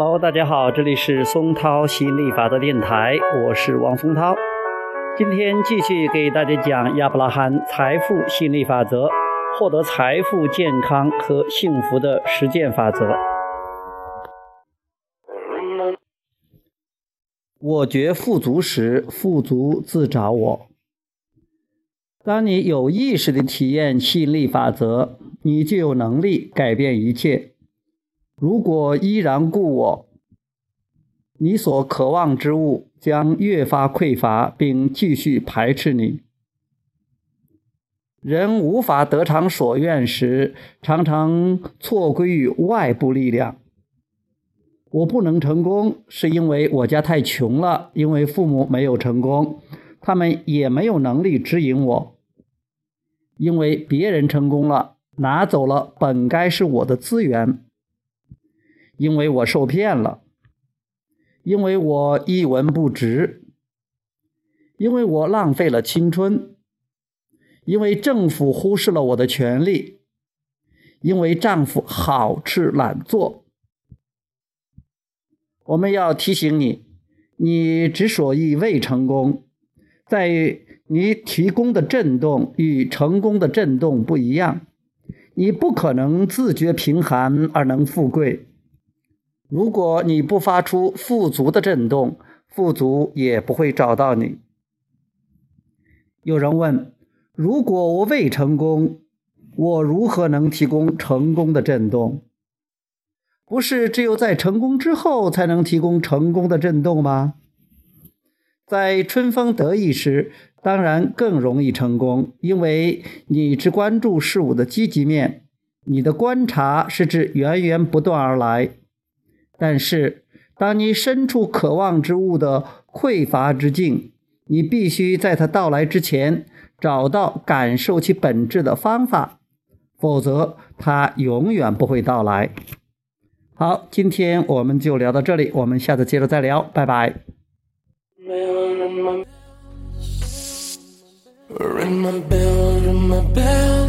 Hello，大家好，这里是松涛吸引力法则电台，我是王松涛。今天继续给大家讲亚伯拉罕财富吸引力法则，获得财富、健康和幸福的实践法则。我觉富足时，富足自找我。当你有意识地体验吸引力法则，你就有能力改变一切。如果依然故我，你所渴望之物将越发匮乏，并继续排斥你。人无法得偿所愿时，常常错归于外部力量。我不能成功，是因为我家太穷了，因为父母没有成功，他们也没有能力指引我。因为别人成功了，拿走了本该是我的资源。因为我受骗了，因为我一文不值，因为我浪费了青春，因为政府忽视了我的权利，因为丈夫好吃懒做。我们要提醒你，你之所以未成功，在于你提供的震动与成功的震动不一样。你不可能自觉贫寒而能富贵。如果你不发出富足的震动，富足也不会找到你。有人问：如果我未成功，我如何能提供成功的震动？不是只有在成功之后才能提供成功的震动吗？在春风得意时，当然更容易成功，因为你只关注事物的积极面，你的观察是指源源不断而来。但是，当你身处渴望之物的匮乏之境，你必须在它到来之前找到感受其本质的方法，否则它永远不会到来。好，今天我们就聊到这里，我们下次接着再聊，拜拜。Ring my bell, ring my bell.